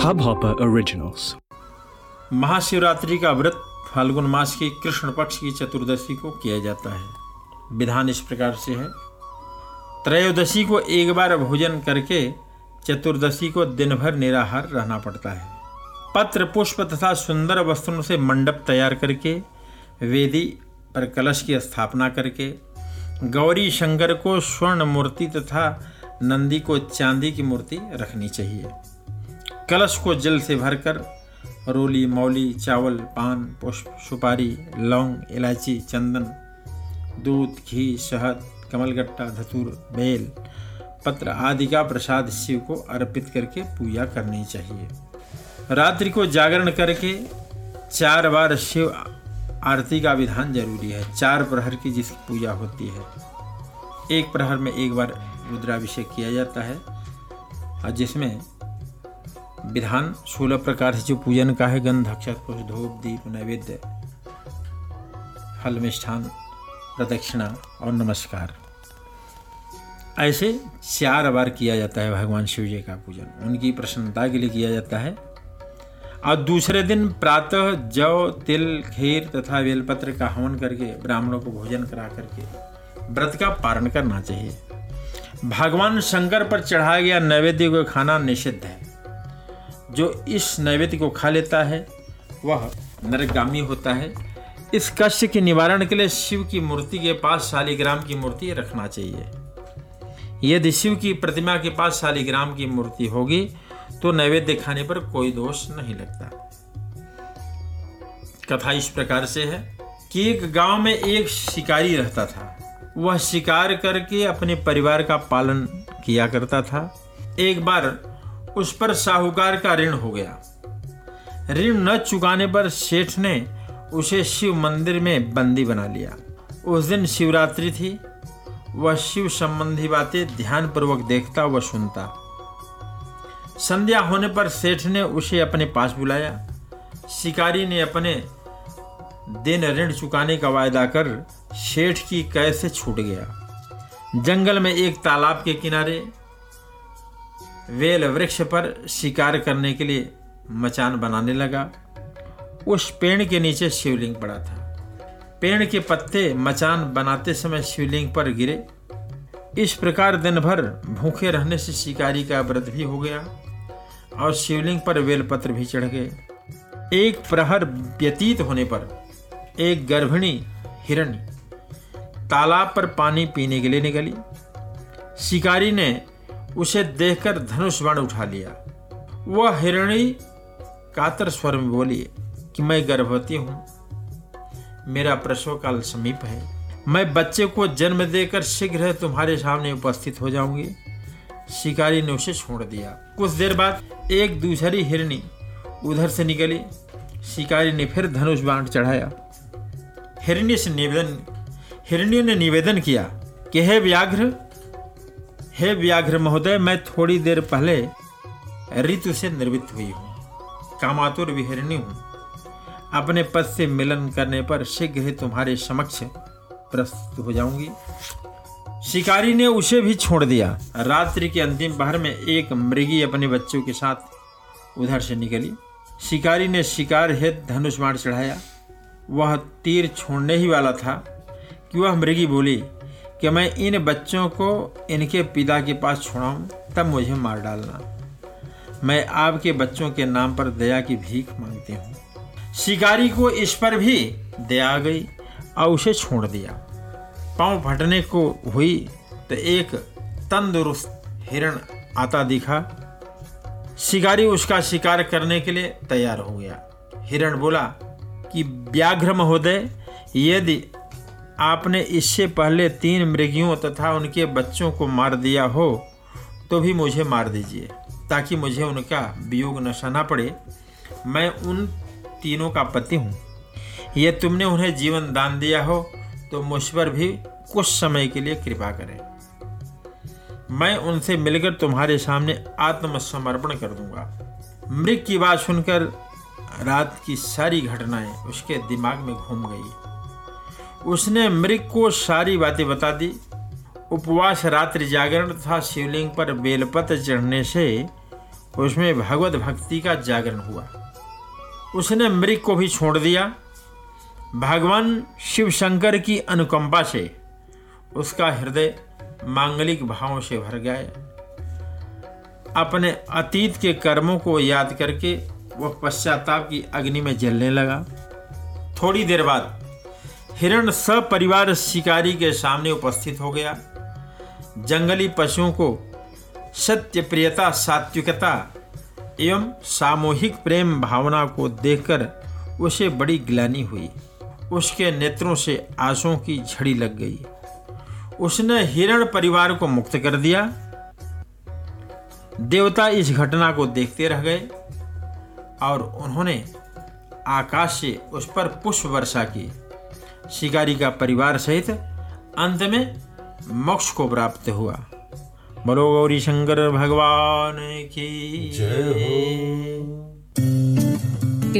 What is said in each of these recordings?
Hubhopper Originals. Mahashivratri का व्रत फाल्गुन मास के कृष्ण पक्ष की चतुर्दशी को किया जाता है। विधान इस प्रकार से है। त्रयोदशी को एक बार भोजन करके चतुर्दशी को दिन भर निराहार रहना पड़ता है। पत्र, पुष्प तथा सुंदर वस्त्रों से मंडप तैयार करके, वेदी पर कलश की स्थापना करके, गौरी शंकर को स्वर्ण मूर्ति तथा नंदी को चांदी की मूर्ति रखनी चाहिए। कलश को जल से भरकर रोली, मौली, चावल, पान, पुष्प, सुपारी, लौंग, इलायची, चंदन, दूध, घी, शहद, कमलगट्टा, धतूर, बेल, पत्र आदि का प्रसाद शिव को अर्पित करके पूजा करनी चाहिए। रात्रि को जागरण करके चार बार शिव आरती का विधान ज़रूरी है। चार प्रहर की जिसकी पूजा होती है, एक प्रहर में एक बार रुद्राभिषेक किया जाता है, और जिसमें विधान सोलह प्रकार से जो पूजन का है, गंध, अक्षत, पुष्प, धूप, दीप, नैवेद्य, फल, मिष्ठान, प्रदक्षिणा और नमस्कार। ऐसे चार बार किया जाता है भगवान शिव जी का पूजन। उनकी प्रसन्नता के लिए किया जाता है। और दूसरे दिन प्रातः जौ, तिल, खीर तथा बेलपत्र का हवन करके ब्राह्मणों को भोजन करा करके व्रत का पारण करना चाहिए। भगवान शंकर पर चढ़ाया गया नैवेद्य को खाना निषिद्ध है। जो इस नैवेद्य को खा लेता है, वह नरगामी होता है। इस कष्ट के निवारण के लिए शिव की मूर्ति के पास शालिग्राम की मूर्ति रखना चाहिए। यदि शिव की प्रतिमा के पास शालिग्राम की मूर्ति होगी तो नैवेद्य खाने पर कोई दोष नहीं लगता। कथा इस प्रकार से है कि एक गाँव में एक शिकारी रहता था। वह शिकार करके अपने परिवार का पालन किया करता था। एक बार उस पर साहूकार का ऋण हो गया। ऋण न चुकाने पर सेठ ने उसे शिव मंदिर में बंदी बना लिया। उस दिन शिवरात्रि थी। वह शिव संबंधी बातें ध्यान पूर्वक देखता व सुनता। संध्या होने पर सेठ ने उसे अपने पास बुलाया। शिकारी ने अपने दिन ऋण चुकाने का वायदा कर सेठ की कैद से छूट गया। जंगल में एक तालाब के किनारे वेल वृक्ष पर शिकार करने के लिए मचान बनाने लगा। उस पेड़ के नीचे शिवलिंग पड़ा था। पेड़ के पत्ते मचान बनाते समय शिवलिंग पर गिरे। इस प्रकार दिन भर भूखे रहने से शिकारी का व्रत भी हो गया और शिवलिंग पर बेलपत्र भी चढ़ गए। एक प्रहर व्यतीत होने पर एक गर्भिणी हिरण तालाब पर पानी पीने के लिए निकली। शिकारी ने उसे देखकर धनुष बाण उठा लिया। वह हिरणी कातर स्वर में बोली, कि मैं गर्भवती हूँ। मेरा प्रसव काल समीप है। मैं बच्चे को जन्म देकर शीघ्र तुम्हारे सामने उपस्थित हो जाऊँगी। शिकारी ने उसे छोड़ दिया। कुछ देर बाद एक दूसरी हिरणी उधर से निकली। शिकारी ने फिर धनुष बाण चढ़ाया। हिरणी से निवेदन हिरणी ने निवेदन किया, कि हे व्याघ्र हे व्याघ्र महोदय, मैं थोड़ी देर पहले ऋतु से निर्वृत्त हुई हूँ, कामातुर विहरणी हूँ। अपने पद से मिलन करने पर शीघ्र ही तुम्हारे समक्ष प्रस्तुत हो जाऊँगी। शिकारी ने उसे भी छोड़ दिया। रात्रि के अंतिम पहर में एक मृगी अपने बच्चों के साथ उधर से निकली। शिकारी ने शिकार हेत धनुष बाण चढ़ाया। वह तीर छोड़ने ही वाला था कि वह मृगी बोली कि मैं इन बच्चों को इनके पिता के पास छोड़ाऊं, तब मुझे मार डालना। मैं आपके बच्चों के नाम पर दया की भीख मांगती हूँ। शिकारी को इस पर भी दया गई और उसे छोड़ दिया। पाँव फटने को हुई तो एक तंदुरुस्त हिरण आता दिखा। शिकारी उसका शिकार करने के लिए तैयार हो गया। हिरण बोला कि, व्याघ्र महोदय, यदि आपने इससे पहले तीन मृगियों तथा उनके बच्चों को मार दिया हो तो भी मुझे मार दीजिए, ताकि मुझे उनका वियोग न सहना पड़े। मैं उन तीनों का पति हूँ। यह तुमने उन्हें जीवन दान दिया हो तो मुझ पर भी कुछ समय के लिए कृपा करें। मैं उनसे मिलकर तुम्हारे सामने आत्मसमर्पण कर दूँगा। मृग की बात सुनकर रात की सारी घटनाएँ उसके दिमाग में घूम गई। उसने मृग को सारी बातें बता दी। उपवास, रात्रि जागरण तथा शिवलिंग पर बेलपत्र चढ़ने से उसमें भगवत भक्ति का जागरण हुआ। उसने मृग को भी छोड़ दिया। भगवान शिव शंकर की अनुकंपा से उसका हृदय मांगलिक भावों से भर गया। अपने अतीत के कर्मों को याद करके वह पश्चाताप की अग्नि में जलने लगा। थोड़ी देर बाद हिरण सपरिवार शिकारी के सामने उपस्थित हो गया। जंगली पशुओं को सत्य, प्रियता, सात्विकता एवं सामूहिक प्रेम भावना को देखकर उसे बड़ी ग्लानी हुई। उसके नेत्रों से आंसुओं की झड़ी लग गई। उसने हिरण परिवार को मुक्त कर दिया। देवता इस घटना को देखते रह गए और उन्होंने आकाश से उस पर पुष्प वर्षा की। शिकारी का परिवार सहित अंत में मोक्ष को प्राप्त हुआ। बोलो गौरी शंकर भगवान की जय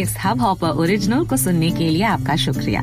इस हब हॉपर ओरिजिनल को सुनने के लिए आपका शुक्रिया।